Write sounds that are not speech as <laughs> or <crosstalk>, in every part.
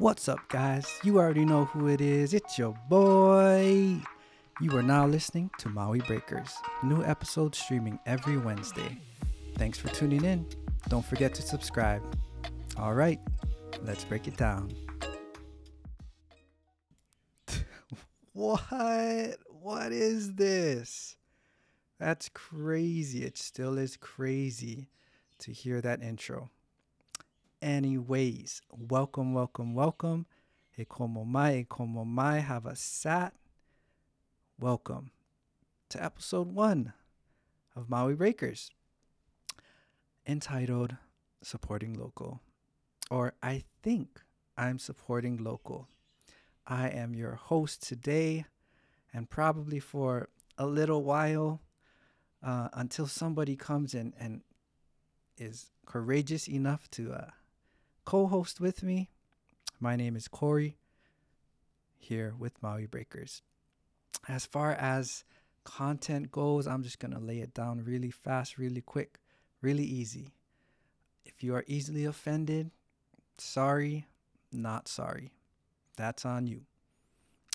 What's up, guys? You already know who it is. It's your boy. You are now listening to Maui Breakers. New episodes streaming every Wednesday. Thanks for tuning in. Don't forget to subscribe. All right, let's break it down. <laughs> what? What is this? That's crazy. It still is crazy to hear that intro. Anyways, welcome, welcome, welcome. E komo mai, e komo mai have a sat. Welcome to episode one of Maui Breakers, entitled Supporting Local. Or I think I'm supporting local. I am your host today, and probably for a little while uh, until somebody comes in and is courageous enough to uh, co host with me. My name is Corey here with Maui Breakers. As far as content goes, I'm just going to lay it down really fast, really quick, really easy. If you are easily offended, sorry, not sorry. That's on you.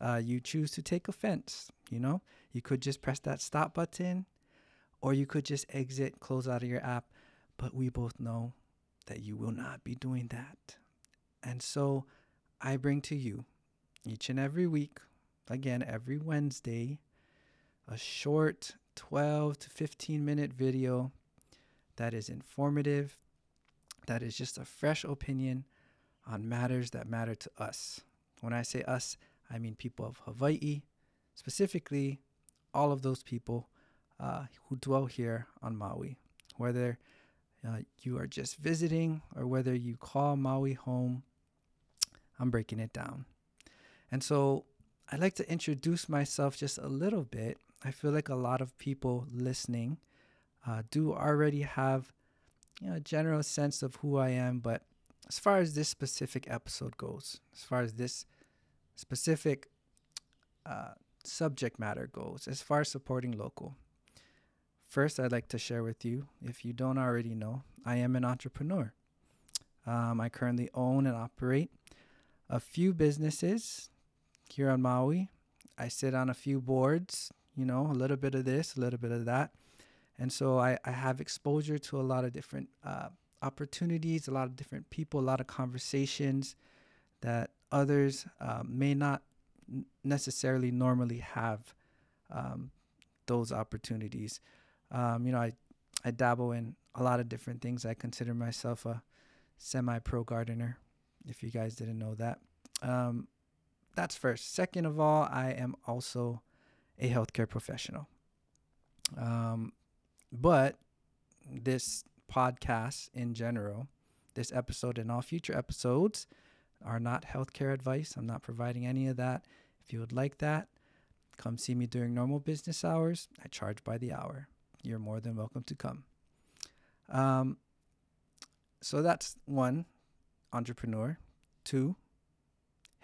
Uh, you choose to take offense, you know? You could just press that stop button or you could just exit, close out of your app. But we both know that you will not be doing that. And so I bring to you each and every week, again, every Wednesday, a short 12 to 15 minute video that is informative, that is just a fresh opinion on matters that matter to us. When I say us, I mean people of Hawaii, specifically all of those people uh, who dwell here on Maui, whether uh, you are just visiting or whether you call Maui home. I'm breaking it down. And so I'd like to introduce myself just a little bit. I feel like a lot of people listening uh, do already have you know, a general sense of who I am, but as far as this specific episode goes, as far as this specific uh, subject matter goes, as far as supporting local, First, I'd like to share with you, if you don't already know, I am an entrepreneur. Um, I currently own and operate a few businesses here on Maui. I sit on a few boards, you know, a little bit of this, a little bit of that. And so I, I have exposure to a lot of different uh, opportunities, a lot of different people, a lot of conversations that others um, may not necessarily normally have um, those opportunities. Um, you know, I, I dabble in a lot of different things. I consider myself a semi pro gardener, if you guys didn't know that. Um, that's first. Second of all, I am also a healthcare professional. Um, but this podcast in general, this episode and all future episodes are not healthcare advice. I'm not providing any of that. If you would like that, come see me during normal business hours. I charge by the hour you're more than welcome to come. Um, so that's one, entrepreneur. Two,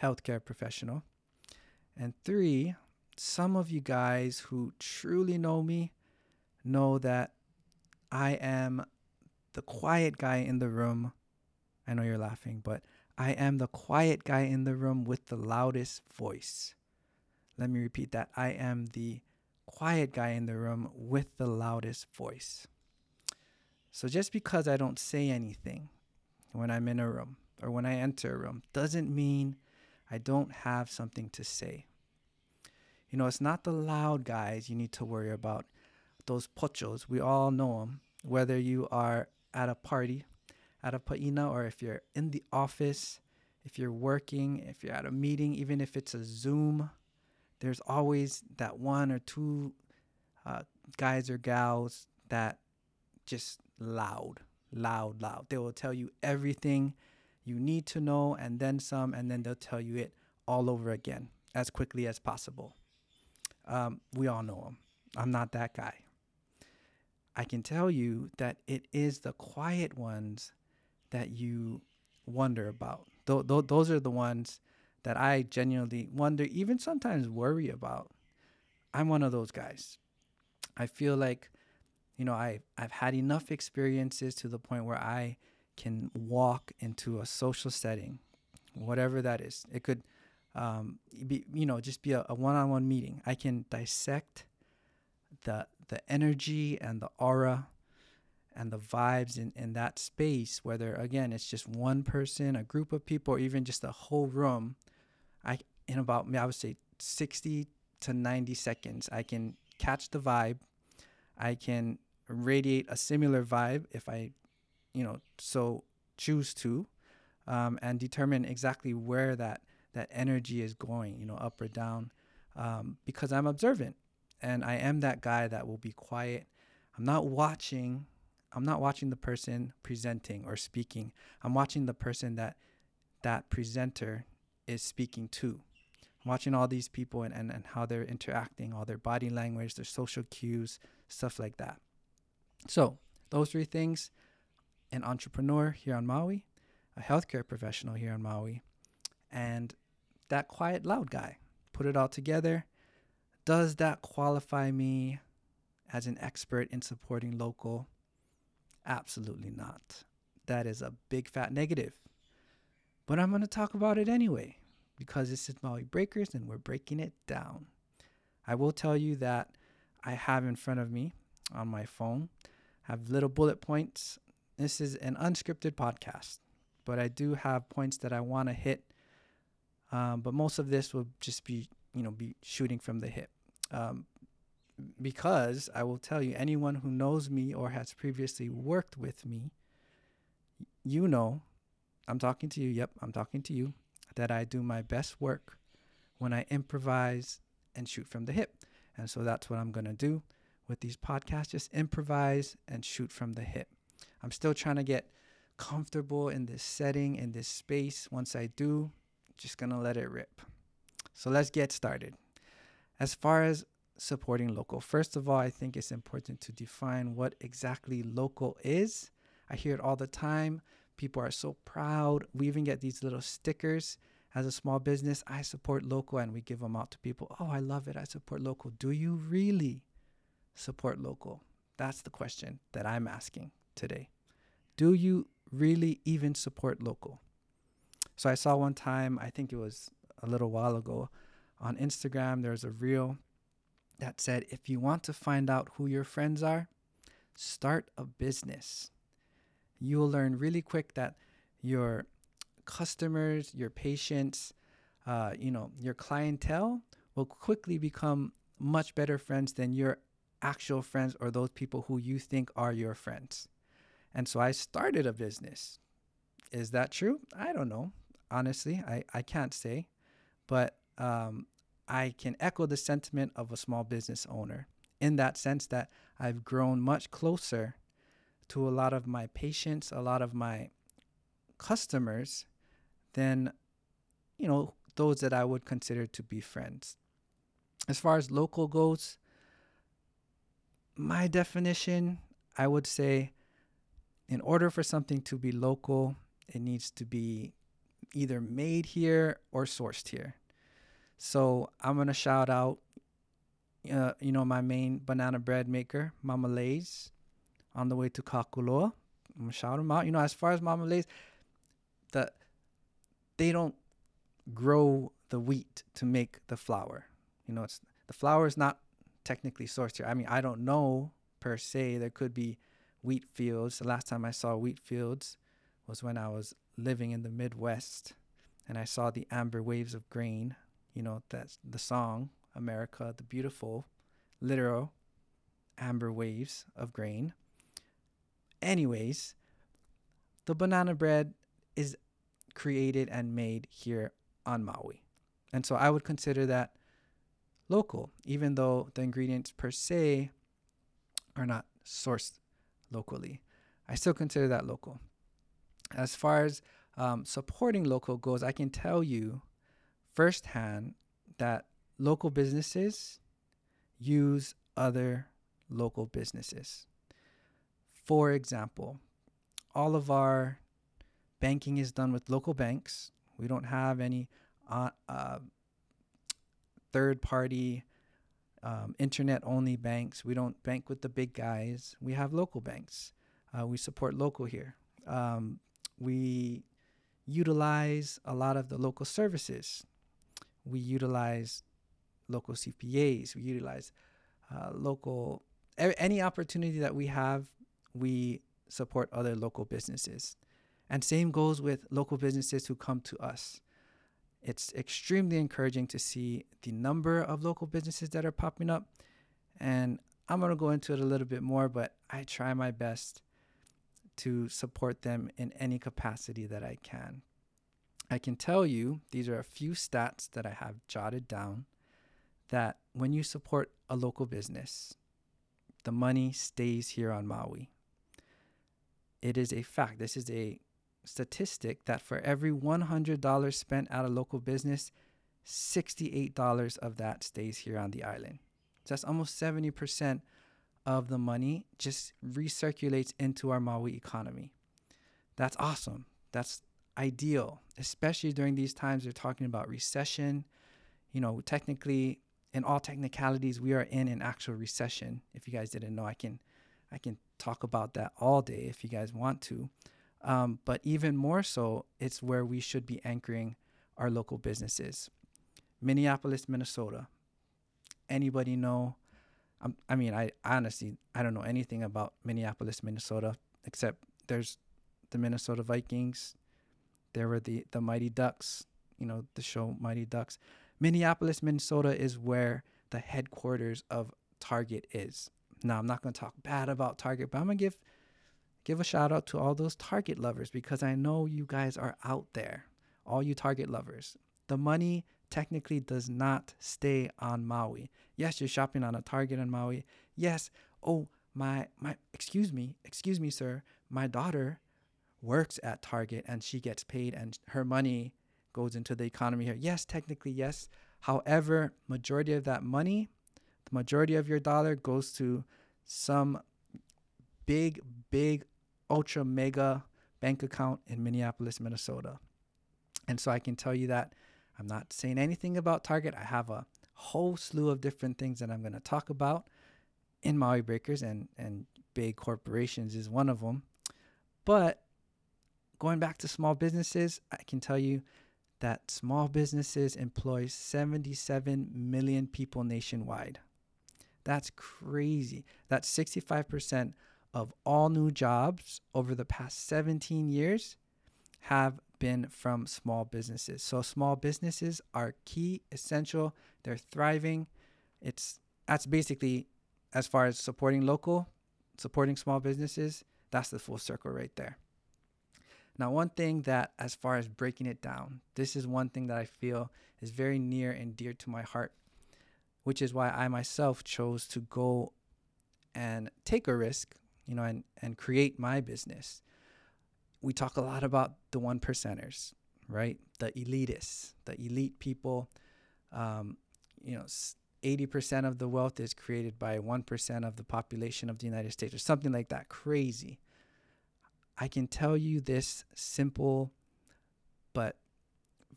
healthcare professional. And three, some of you guys who truly know me know that I am the quiet guy in the room. I know you're laughing, but I am the quiet guy in the room with the loudest voice. Let me repeat that. I am the quiet guy in the room with the loudest voice. So just because I don't say anything when I'm in a room or when I enter a room doesn't mean I don't have something to say. You know, it's not the loud guys you need to worry about. Those pochos, we all know them. Whether you are at a party, at a paina, or if you're in the office, if you're working, if you're at a meeting, even if it's a Zoom, there's always that one or two uh, guys or gals that just loud, loud, loud. They will tell you everything you need to know and then some, and then they'll tell you it all over again as quickly as possible. Um, we all know them. I'm not that guy. I can tell you that it is the quiet ones that you wonder about. Th- th- those are the ones that I genuinely wonder, even sometimes worry about. I'm one of those guys. I feel like, you know, I I've had enough experiences to the point where I can walk into a social setting whatever that is. It could um, be, you know, just be a, one-on-one meeting. I can dissect the the energy and the aura and the vibes in, in that space, whether again it's just one person, a group of people, or even just a whole room, I in about I would say 60 to 90 seconds, I can catch the vibe. I can radiate a similar vibe if I, you know, so choose to, um, and determine exactly where that that energy is going, you know, up or down, um, because I'm observant, and I am that guy that will be quiet. I'm not watching I'm not watching the person presenting or speaking. I'm watching the person that that presenter is speaking to. I'm watching all these people and, and, and how they're interacting, all their body language, their social cues, stuff like that. So, those three things an entrepreneur here on Maui, a healthcare professional here on Maui, and that quiet, loud guy. Put it all together. Does that qualify me as an expert in supporting local? Absolutely not. That is a big fat negative. But I'm going to talk about it anyway because this is Maui Breakers and we're breaking it down. I will tell you that I have in front of me on my phone have little bullet points. This is an unscripted podcast, but I do have points that I want to hit. Um, but most of this will just be, you know, be shooting from the hip. Um, because I will tell you, anyone who knows me or has previously worked with me, you know, I'm talking to you. Yep, I'm talking to you. That I do my best work when I improvise and shoot from the hip. And so that's what I'm going to do with these podcasts just improvise and shoot from the hip. I'm still trying to get comfortable in this setting, in this space. Once I do, just going to let it rip. So let's get started. As far as supporting local. First of all, I think it's important to define what exactly local is. I hear it all the time. People are so proud. We even get these little stickers as a small business. I support local, and we give them out to people. Oh, I love it. I support local. Do you really support local? That's the question that I'm asking today. Do you really even support local? So I saw one time, I think it was a little while ago, on Instagram, there's a reel that said if you want to find out who your friends are, start a business. You will learn really quick that your customers, your patients, uh, you know, your clientele will quickly become much better friends than your actual friends or those people who you think are your friends. And so I started a business. Is that true? I don't know. Honestly, I, I can't say. But um, I can echo the sentiment of a small business owner in that sense that I've grown much closer to a lot of my patients, a lot of my customers than, you know, those that I would consider to be friends. As far as local goes, my definition, I would say, in order for something to be local, it needs to be either made here or sourced here. So I'm gonna shout out, uh, you know, my main banana bread maker, Mama Lay's, on the way to Kahakuloa. I'm gonna shout them out. You know, as far as Mama Lay's, the they don't grow the wheat to make the flour. You know, it's the flour is not technically sourced here. I mean, I don't know per se. There could be wheat fields. The last time I saw wheat fields was when I was living in the Midwest and I saw the amber waves of grain you know, that's the song America the Beautiful, literal amber waves of grain. Anyways, the banana bread is created and made here on Maui. And so I would consider that local, even though the ingredients per se are not sourced locally. I still consider that local. As far as um, supporting local goes, I can tell you firsthand that local businesses use other local businesses. For example, all of our banking is done with local banks. We don't have any uh, uh, third party, um, internet only banks. We don't bank with the big guys. We have local banks. Uh, we support local here. Um, we utilize a lot of the local services. We utilize local CPAs. We utilize uh, local any opportunity that we have. We support other local businesses, and same goes with local businesses who come to us. It's extremely encouraging to see the number of local businesses that are popping up, and I'm gonna go into it a little bit more, but I try my best to support them in any capacity that I can. I can tell you, these are a few stats that I have jotted down that when you support a local business, the money stays here on Maui. It is a fact. This is a statistic that for every $100 spent at a local business, $68 of that stays here on the island. So that's almost 70% of the money just recirculates into our Maui economy. That's awesome. That's ideal, especially during these times. we're talking about recession. You know, technically, in all technicalities, we are in an actual recession. If you guys didn't know, I can, I can talk about that all day if you guys want to. Um, but even more so, it's where we should be anchoring our local businesses. Minneapolis, Minnesota. Anybody know I'm, I mean, I honestly I don't know anything about Minneapolis, Minnesota, except there's the Minnesota Vikings. There were the the Mighty Ducks. You know the show Mighty Ducks. Minneapolis, Minnesota is where the headquarters of Target is. Now I'm not going to talk bad about Target, but I'm gonna give give a shout out to all those Target lovers because I know you guys are out there. All you Target lovers. The money technically does not stay on Maui. Yes, you're shopping on a Target on Maui. Yes, oh, my my excuse me, excuse me, sir. My daughter works at Target and she gets paid and her money goes into the economy here. Yes, technically yes. However, majority of that money, the majority of your dollar goes to some big big ultra mega bank account in Minneapolis, Minnesota. And so I can tell you that I'm not saying anything about Target. I have a whole slew of different things that I'm going to talk about in Maui Breakers, and, and big corporations is one of them. But going back to small businesses, I can tell you that small businesses employ 77 million people nationwide. That's crazy. That's 65% of all new jobs over the past 17 years have been from small businesses. So small businesses are key, essential. They're thriving. It's that's basically as far as supporting local, supporting small businesses, that's the full circle right there. Now, one thing that, as far as breaking it down, this is one thing that I feel is very near and dear to my heart, which is why I myself chose to go and take a risk, you know, and, and create my business we talk a lot about the one percenters, right? The elitists, the elite people. Um, you know, 80% of the wealth is created by 1% of the population of the United States or something like that. Crazy. I can tell you this simple but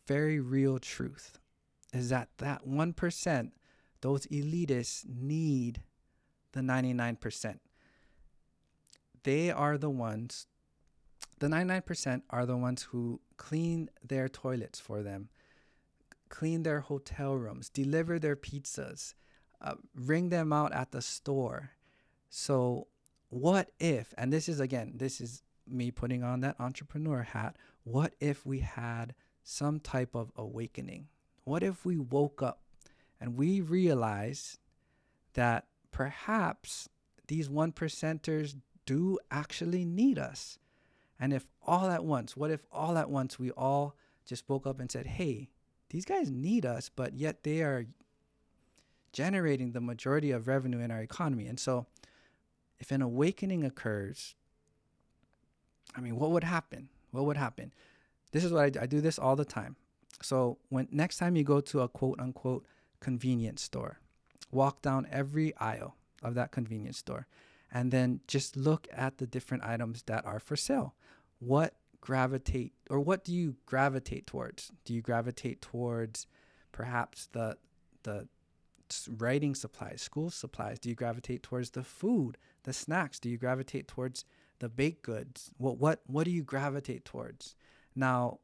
very real truth is that that 1%, those elitists need the 99%. They are the ones the 99% are the ones who clean their toilets for them, clean their hotel rooms, deliver their pizzas, uh, ring them out at the store. So, what if, and this is again, this is me putting on that entrepreneur hat, what if we had some type of awakening? What if we woke up and we realized that perhaps these one percenters do actually need us? And if all at once, what if all at once we all just woke up and said, hey, these guys need us, but yet they are generating the majority of revenue in our economy. And so if an awakening occurs, I mean, what would happen? What would happen? This is what I do. I do this all the time. So when next time you go to a quote unquote convenience store, walk down every aisle of that convenience store and then just look at the different items that are for sale. What gravitate or what do you gravitate towards? Do you gravitate towards perhaps the the writing supplies, school supplies? Do you gravitate towards the food, the snacks? Do you gravitate towards the baked goods? What what what do you gravitate towards? Now,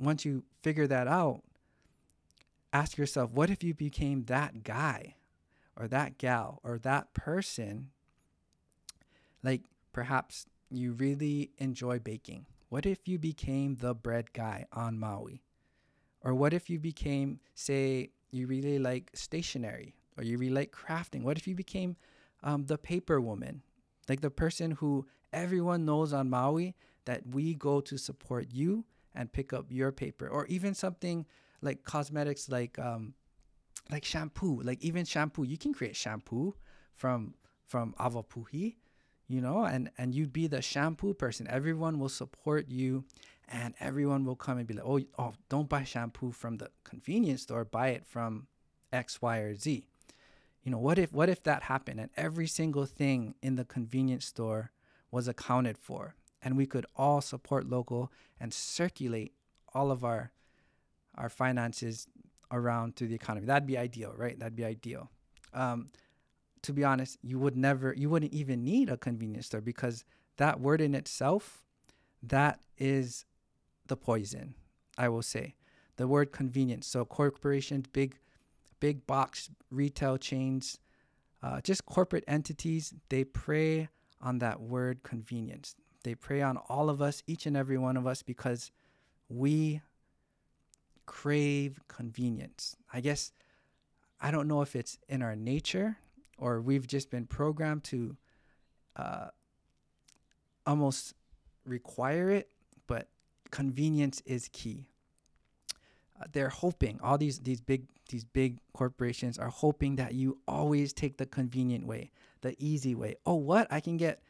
once you figure that out, ask yourself, what if you became that guy or that gal or that person? Like perhaps you really enjoy baking. What if you became the bread guy on Maui? Or what if you became, say, you really like stationery or you really like crafting? What if you became um, the paper woman, like the person who everyone knows on Maui that we go to support you and pick up your paper, or even something like cosmetics, like um, like shampoo, like even shampoo. You can create shampoo from from awapuhi, you know, and and you'd be the shampoo person. Everyone will support you, and everyone will come and be like, oh, oh, don't buy shampoo from the convenience store. Buy it from X, Y, or Z. You know, what if what if that happened and every single thing in the convenience store was accounted for, and we could all support local and circulate all of our our finances around through the economy. That'd be ideal, right? That'd be ideal. Um, to be honest, you would never, you wouldn't even need a convenience store because that word in itself, that is the poison, I will say. The word convenience. So corporations, big, big box retail chains, uh, just corporate entities, they prey on that word convenience. They prey on all of us, each and every one of us, because we crave convenience. I guess I don't know if it's in our nature or we've just been programmed to uh, almost require it, but convenience is key. Uh, they're hoping all these these big these big corporations are hoping that you always take the convenient way, the easy way. Oh, what? I can get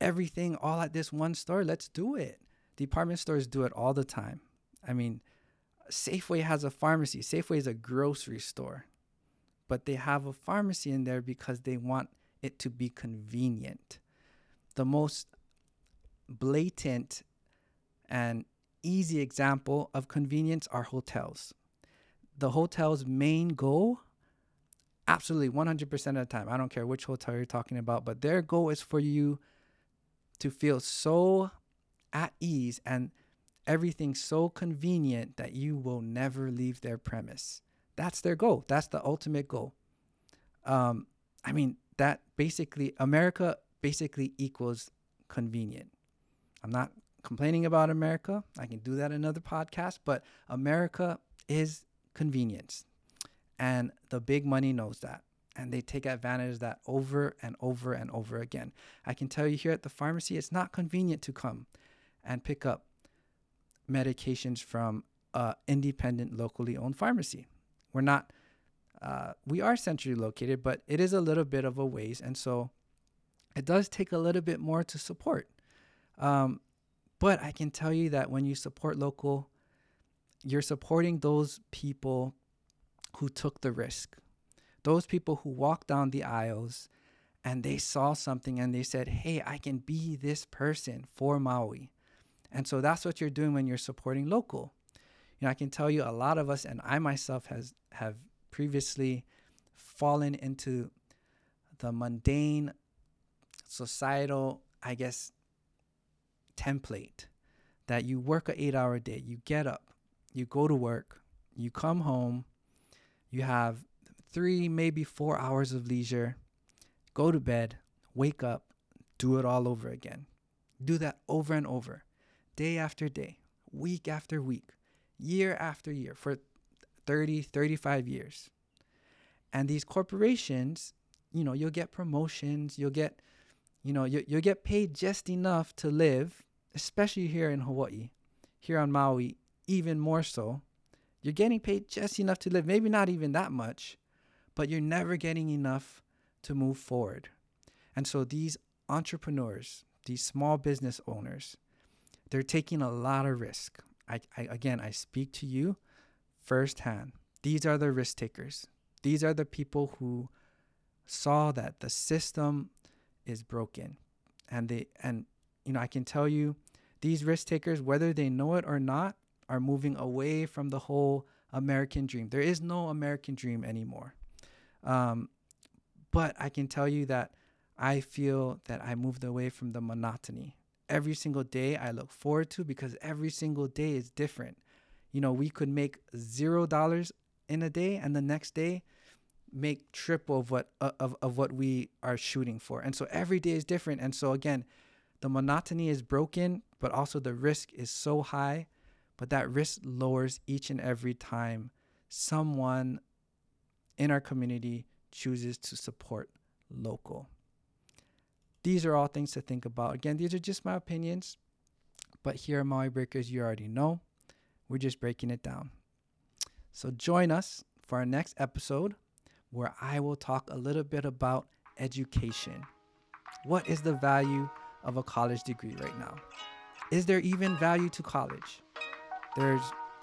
everything all at this one store. Let's do it. Department stores do it all the time. I mean, Safeway has a pharmacy. Safeway is a grocery store, but they have a pharmacy in there because they want it to be convenient. The most blatant and easy example of convenience are hotels. The hotel's main goal, absolutely 100% of the time, I don't care which hotel you're talking about, but their goal is for you to feel so at ease and everything so convenient that you will never leave their premise. That's their goal. That's the ultimate goal. Um, I mean, that basically, America basically equals convenient. I'm not complaining about America. I can do that in another podcast, but America is convenience. And the big money knows that. And they take advantage of that over and over and over again. I can tell you here at the pharmacy, it's not convenient to come and pick up medications from an independent, locally owned pharmacy. We're not, uh, we are centrally located, but it is a little bit of a ways. And so it does take a little bit more to support. Um, but I can tell you that when you support local, you're supporting those people who took the risk, those people who walked down the aisles and they saw something and they said, Hey, I can be this person for Maui. And so that's what you're doing when you're supporting local. You know, I can tell you a lot of us, and I myself has have previously fallen into the mundane societal, I guess, template that you work a eight hour day, you get up, you go to work, you come home, you have three, maybe four hours of leisure, go to bed, wake up, do it all over again. Do that over and over day after day, week after week, year after year for 30, 35 years. And these corporations, you know, you'll get promotions, you'll get, you know, you, you'll get paid just enough to live, especially here in Hawaii, here on Maui, even more so. You're getting paid just enough to live, maybe not even that much, but you're never getting enough to move forward. And so these entrepreneurs, these small business owners, they're taking a lot of risk. I, I again, I speak to you firsthand. These are the risk takers. These are the people who saw that the system is broken, and they and you know I can tell you, these risk takers, whether they know it or not, are moving away from the whole American dream. There is no American dream anymore. Um, but I can tell you that I feel that I moved away from the monotony every single day I look forward to because every single day is different. you know, we could make zero dollars in a day and the next day make triple of what uh, of, of what we are shooting for. And so every day is different. And so again, the monotony is broken, but also the risk is so high, but that risk lowers each and every time someone in our community chooses to support local. These are all things to think about. Again, these are just my opinions, but here at Maui Breakers, you already know we're just breaking it down. So join us for our next episode where I will talk a little bit about education. What is the value of a college degree right now? Is there even value to college? There's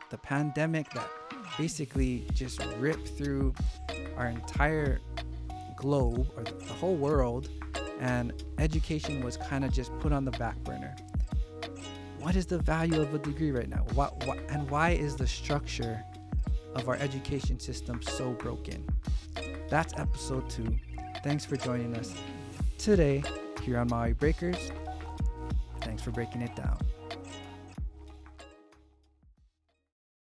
the pandemic that basically just ripped through our entire globe or the whole world, and education was kind of just put on the back burner. What is the value of a degree right now? What, what, and why is the structure of our education system so broken? That's episode two. Thanks for joining us today here on Maui Breakers. Thanks for breaking it down.